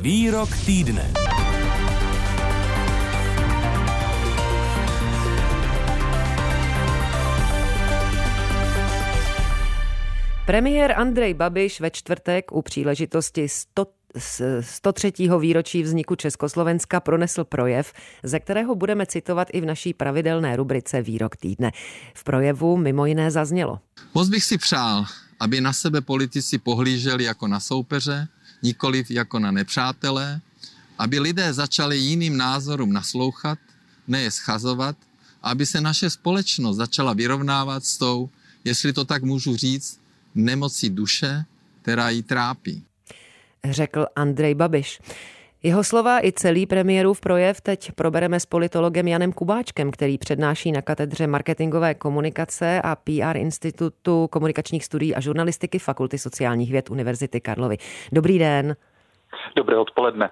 Výrok týdne. Premiér Andrej Babiš ve čtvrtek u příležitosti 100 103. výročí vzniku Československa pronesl projev, ze kterého budeme citovat i v naší pravidelné rubrice Výrok týdne. V projevu mimo jiné zaznělo. Moc bych si přál, aby na sebe politici pohlíželi jako na soupeře, nikoliv jako na nepřátelé, aby lidé začali jiným názorům naslouchat, ne je schazovat, aby se naše společnost začala vyrovnávat s tou, jestli to tak můžu říct, nemocí duše, která ji trápí. Řekl Andrej Babiš. Jeho slova i celý premiérův projev teď probereme s politologem Janem Kubáčkem, který přednáší na katedře marketingové komunikace a PR Institutu komunikačních studií a žurnalistiky Fakulty sociálních věd Univerzity Karlovy. Dobrý den. Dobré odpoledne.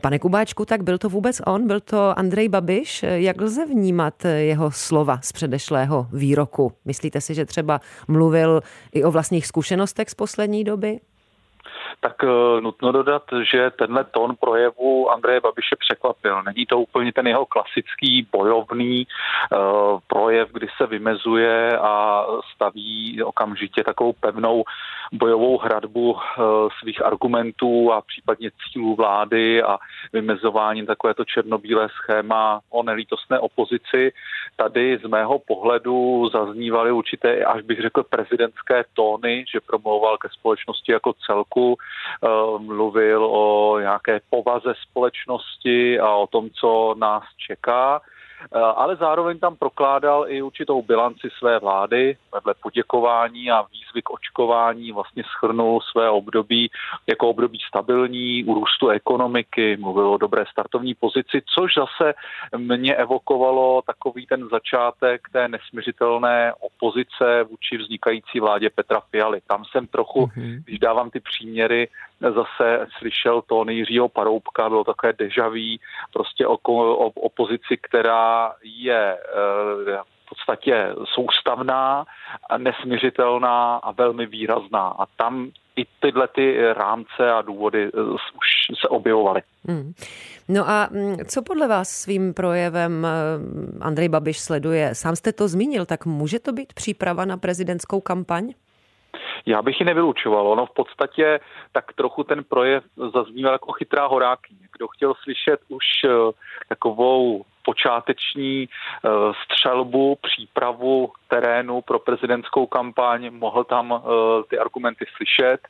Pane Kubáčku, tak byl to vůbec on, byl to Andrej Babiš? Jak lze vnímat jeho slova z předešlého výroku? Myslíte si, že třeba mluvil i o vlastních zkušenostech z poslední doby? Tak eh, nutno dodat, že tenhle tón projevu Andreje Babiše překvapil. Není to úplně ten jeho klasický bojovný uh, projev, kdy se vymezuje a staví okamžitě takovou pevnou bojovou hradbu uh, svých argumentů a případně cílů vlády a vymezováním takovéto černobílé schéma o nelítostné opozici. Tady z mého pohledu zaznívaly určité, až bych řekl, prezidentské tóny, že promlouval ke společnosti jako celku, Eh, mluvil o nějaké povaze společnosti a o tom, co nás čeká. Eh, ale zároveň tam prokládal i určitou bilanci své vlády, vedle poděkování a výzvy k očkování vlastně schrnul své období jako období stabilní, u růstu ekonomiky, mluvil o dobré startovní pozici, což zase mě evokovalo takový ten začátek té nesměřitelné opozice vůči vznikající vládě Petra Fialy. Tam jsem trochu, mm-hmm. když dávám ty příměry, zase slyšel to Jiřího Paroubka, bylo takové dejaví prostě o, o opozici, která je eh, v podstatě soustavná, nesměřitelná a velmi výrazná. A tam i tyhle ty rámce a důvody eh, už se objevovaly. Hmm. No a mm, co podle vás svým projevem eh, Andrej Babiš sleduje? Sám jste to zmínil, tak může to být příprava na prezidentskou kampaň? Já bych ji nevylučoval. Ono v podstatě tak trochu ten projev zazníval jako chytrá horákyně. Kdo chtěl slyšet už eh, takovou počáteční eh, střelbu, přípravu terénu pro prezidentskou kampaň, mohl tam eh, ty argumenty slyšet.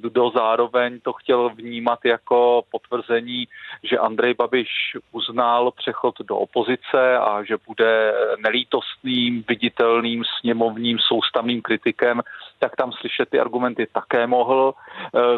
Kdo zároveň to chtěl vnímat jako potvrzení, že Andrej Babiš uznal přechod do opozice a že bude nelítostným, viditelným, sněmovním, soustavným kritikem, tak tam slyšet ty argumenty také mohl.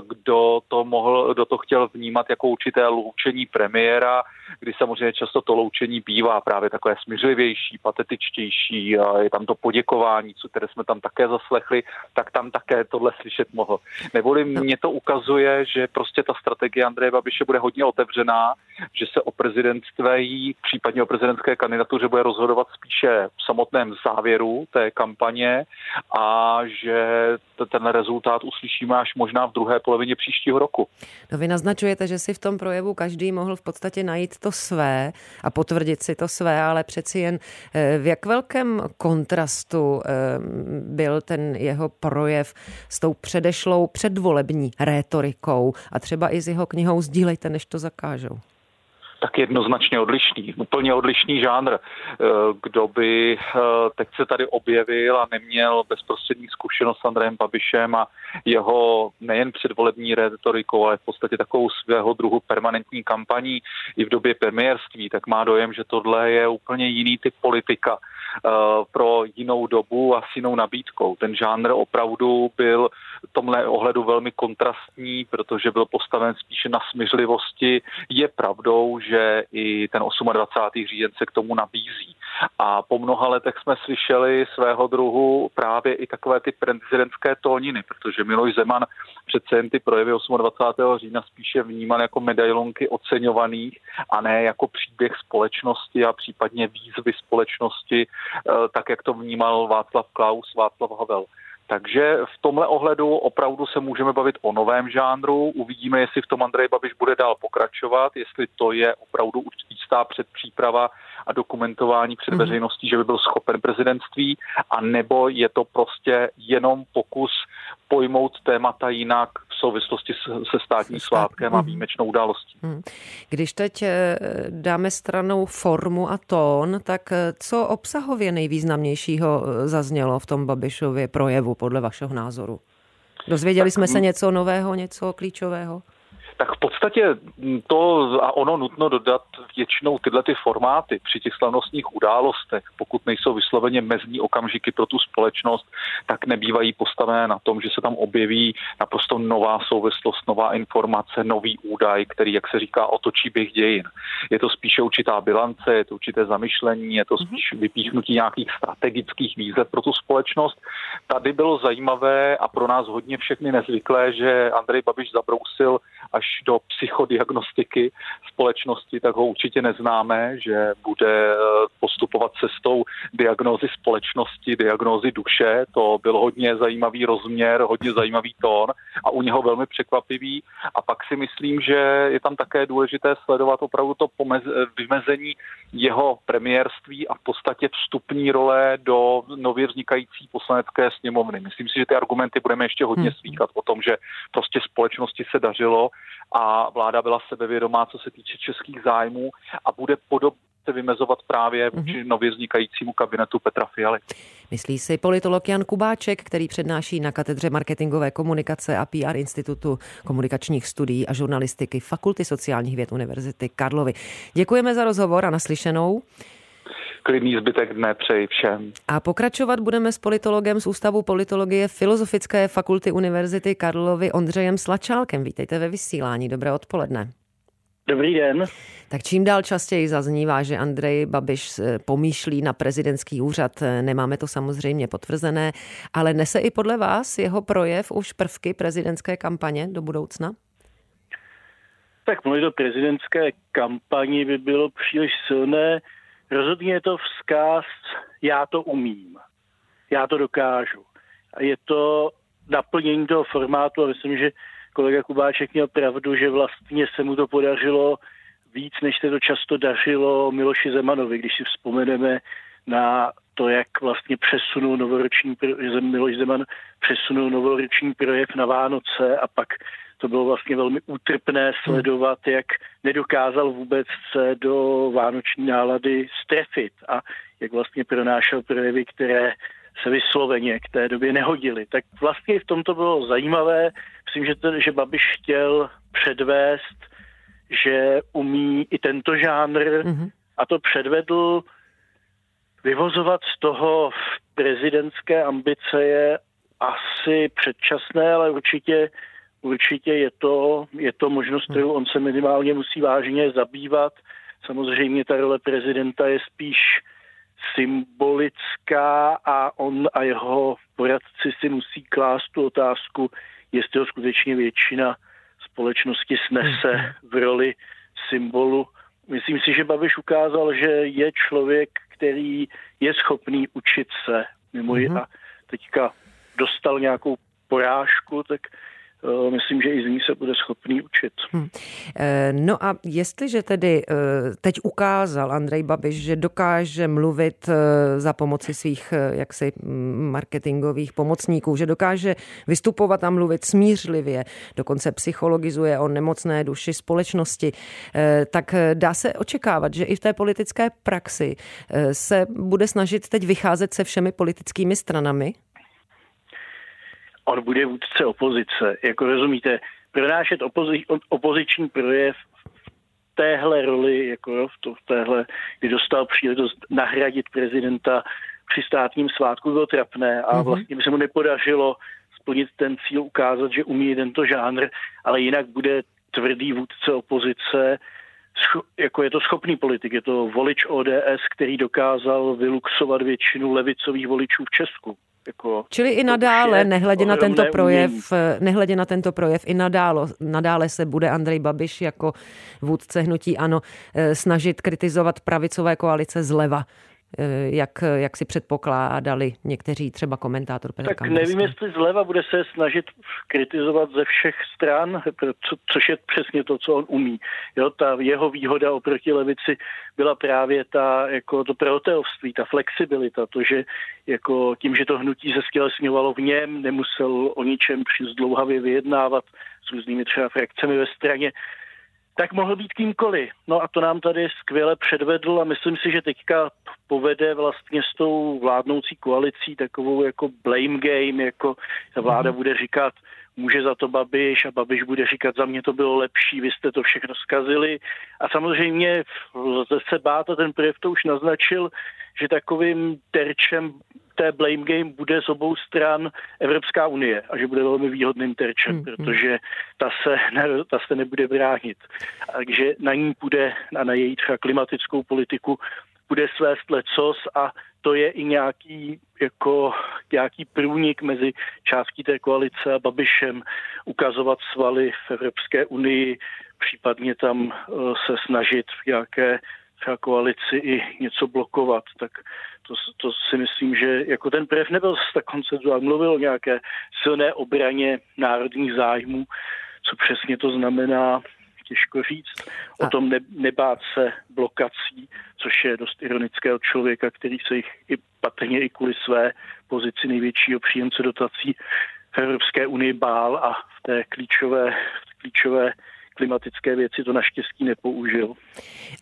Kdo to mohl, kdo to chtěl vnímat jako určité loučení premiéra, kdy samozřejmě často to loučení bývá právě takové smířlivější, patetičtější, a je tam to poděkování, co které jsme tam také zaslechli, tak tam také tohle slyšet mohl. Neboli mě to ukazuje, že prostě ta strategie Andreje Babiše bude hodně otevřená, že se o prezidentství, případně o prezidentské kandidatuře bude rozhodovat spíše v samotném závěru té kampaně a že ten rezultát uslyšíme až možná v druhé polovině příštího roku. No vy naznačujete, že si v tom projevu každý mohl v podstatě najít to své a potvrdit si to své, ale přeci jen eh, v jak velkém kontrastu eh, byl ten jeho projev s tou předešlou předvolební rétorikou a třeba i s jeho knihou Sdílejte, než to zakážou? Tak jednoznačně odlišný, úplně odlišný žánr. Eh, kdo by eh, teď se tady objevil a neměl bezprostřední zkušenost s Andrejem Babišem a jeho nejen předvolební retorikou, ale v podstatě takovou svého druhu permanentní kampaní i v době premiérství, tak má dojem, že tohle je úplně jiný typ politika eh, pro jinou dobu a s jinou nabídkou. Ten žánr opravdu byl v tomhle ohledu velmi kontrastní, protože byl postaven spíše na smyřlivosti. Je pravdou, i ten 28. říjen se k tomu nabízí. A po mnoha letech jsme slyšeli svého druhu právě i takové ty prezidentské tóniny, protože Miloš Zeman přece jen ty projevy 28. října spíše vnímal jako medailonky oceňovaných a ne jako příběh společnosti a případně výzvy společnosti, eh, tak jak to vnímal Václav Klaus, Václav Havel. Takže v tomhle ohledu opravdu se můžeme bavit o novém žánru. Uvidíme, jestli v tom Andrej Babiš bude dál pokračovat, jestli to je opravdu jistá předpříprava a dokumentování před mhm. veřejností, že by byl schopen prezidentství, a nebo je to prostě jenom pokus pojmout témata jinak v souvislosti se státním svátkem a mhm. výjimečnou událostí. Mhm. Když teď eh, dáme stranou formu a tón, tak eh, co obsahově nejvýznamnějšího eh, zaznělo v tom Babišově projevu podle vašeho názoru? Dozvěděli tak, jsme se něco nového, něco klíčového? tak v podstatě to a ono nutno dodat většinou tyhle ty formáty při těch slavnostních událostech, pokud nejsou vysloveně mezní okamžiky pro tu společnost, tak nebývají postavené na tom, že se tam objeví naprosto nová souvislost, nová informace, nový údaj, který, jak se říká, otočí běh dějin. Je to spíše určitá bilance, je to určité zamyšlení, je to mhm. spíš vypíchnutí nějakých strategických výzev pro tu společnost. Tady bylo zajímavé a pro nás hodně všechny nezvyklé, že Andrej Babiš zabrousil až do psychodiagnostiky společnosti, tak ho určitě neznáme, že bude eh, postupovat cestou diagnózy společnosti, diagnózy duše. To byl hodně zajímavý rozměr, hodně zajímavý tón a u něho velmi překvapivý. A pak si myslím, že je tam také důležité sledovat opravdu to vymezení jeho premiérství a v podstatě vstupní role do nově vznikající poslanecké sněmovny. Myslím si, že ty argumenty budeme ještě hodně hmm. slíkat o tom, že prostě společnosti se dařilo a vláda byla sebevědomá, co se týče českých zájmů a bude podobně se vymezovat právě vůči mm-hmm. nově vznikajícímu kabinetu Petra Fialy. Myslí si politolog Jan Kubáček, který přednáší na katedře marketingové komunikace a PR Institutu komunikačních studií a žurnalistiky Fakulty sociálních věd Univerzity Karlovy. Děkujeme za rozhovor a naslyšenou klidný zbytek dne přeji všem. A pokračovat budeme s politologem z Ústavu politologie Filozofické fakulty Univerzity Karlovy Ondřejem Slačálkem. Vítejte ve vysílání. Dobré odpoledne. Dobrý den. Tak čím dál častěji zaznívá, že Andrej Babiš eh, pomýšlí na prezidentský úřad. Eh, nemáme to samozřejmě potvrzené, ale nese i podle vás jeho projev už prvky prezidentské kampaně do budoucna? Tak mluvit o prezidentské kampani by bylo příliš silné. Rozhodně je to vzkaz, já to umím, já to dokážu. A je to naplnění toho formátu a myslím, že kolega Kubáček měl pravdu, že vlastně se mu to podařilo víc, než se to často dařilo Miloši Zemanovi, když si vzpomeneme na to, jak vlastně přesunul novoroční, Miloš Zeman přesunul novoroční projev na Vánoce a pak to bylo vlastně velmi útrpné hmm. sledovat, jak nedokázal vůbec se do vánoční nálady strefit a jak vlastně pronášel projevy, které se vysloveně k té době nehodily. Tak vlastně v tomto bylo zajímavé. Myslím, že, to, že Babiš chtěl předvést, že umí i tento žánr mm-hmm. a to předvedl vyvozovat z toho prezidentské ambice je asi předčasné, ale určitě Určitě je to, je to možnost, kterou on se minimálně musí vážně zabývat. Samozřejmě ta role prezidenta je spíš symbolická a on a jeho poradci si musí klást tu otázku, jestli ho skutečně většina společnosti snese v roli symbolu. Myslím si, že Babiš ukázal, že je člověk, který je schopný učit se. Mimo mm-hmm. a teďka dostal nějakou porážku, tak myslím, že i z ní se bude schopný učit. Hmm. No a jestliže tedy eh, teď ukázal Andrej Babiš, že dokáže mluvit za pomoci svých jaksi mm, marketingových pomocníků, že dokáže vystupovat a mluvit smířlivě, dokonce psychologizuje o nemocné duši společnosti, tak dá se očekávat, že i v té politické praxi se bude snažit teď vycházet se všemi politickými stranami? On bude vůdce opozice. Jako rozumíte, pronášet opozi, opoziční projev v téhle roli, jako v, to, v téhle, kdy dostal příležitost nahradit prezidenta při státním svátku, bylo trapné a mm-hmm. vlastně by se mu nepodařilo splnit ten cíl, ukázat, že umí tento žánr, ale jinak bude tvrdý vůdce opozice, jako je to schopný politik, je to volič ODS, který dokázal vyluxovat většinu levicových voličů v Česku. Jako, Čili i nadále, nehledě na tento projev, nehledě na tento projev, i nadále, nadále se bude Andrej Babiš jako vůdce hnutí ANO eh, snažit kritizovat pravicové koalice zleva jak, jak si předpokládali někteří třeba komentátor Petr Tak nevím, jestli zleva bude se snažit kritizovat ze všech stran, co, což je přesně to, co on umí. Jo, ta jeho výhoda oproti levici byla právě ta, jako to proteovství, ta flexibilita, to, že jako tím, že to hnutí se stělesňovalo v něm, nemusel o ničem příliš dlouhavě vyjednávat s různými třeba frakcemi ve straně, tak mohl být kýmkoliv. No a to nám tady skvěle předvedl a myslím si, že teďka povede vlastně s tou vládnoucí koalicí takovou jako blame game, jako vláda mhm. bude říkat, může za to Babiš a Babiš bude říkat, za mě to bylo lepší, vy jste to všechno zkazili. A samozřejmě lze se bát a ten projev to už naznačil, že takovým terčem té blame game bude z obou stran Evropská unie a že bude velmi výhodným terčem, hmm. protože ta se, ne, ta se nebude bránit. Takže na ní bude a na její třeba klimatickou politiku bude svést lecos a to je i nějaký, jako, nějaký průnik mezi částí té koalice a Babišem, ukazovat svaly v Evropské unii, případně tam uh, se snažit v nějaké třeba koalici i něco blokovat, tak to, to si myslím, že jako ten projev nebyl tak koncenzuální, mluvil o nějaké silné obraně národních zájmů, co přesně to znamená, těžko říct. O tom ne, nebát se blokací, což je dost ironické od člověka, který se jich i patrně i kvůli své pozici největšího příjemce dotací v Evropské unii bál a v té klíčové, v té klíčové klimatické věci to naštěstí nepoužil.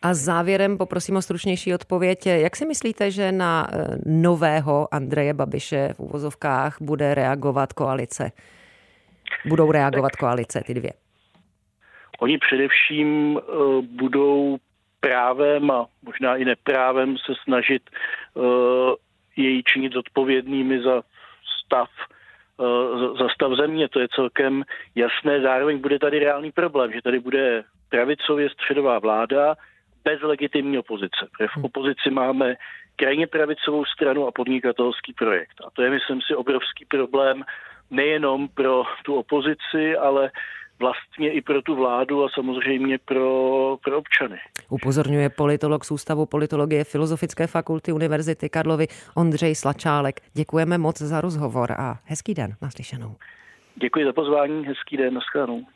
A závěrem poprosím o stručnější odpověď. Jak si myslíte, že na eh, nového Andreje Babiše v úvozovkách bude reagovat koalice? Budou reagovat tak, koalice, ty dvě? Oni především uh, budou právem a možná i neprávem se snažit uh, jej činit odpovědnými za stav Eh, za stav země, to je celkem jasné. Zároveň bude tady reálný problém, že tady bude pravicově středová vláda bez legitimní opozice. V opozici máme krajně pravicovou stranu a podnikatelský projekt. A to je, myslím si, obrovský problém nejenom pro tu opozici, ale vlastně i pro tu vládu a samozřejmě pro, pro občany. Upozorňuje politolog z Ústavu politologie Filozofické fakulty Univerzity Karlovy Ondřej Slačálek. Děkujeme moc za rozhovor a hezký den naslyšenou. Děkuji za pozvání, hezký den, nashledanou.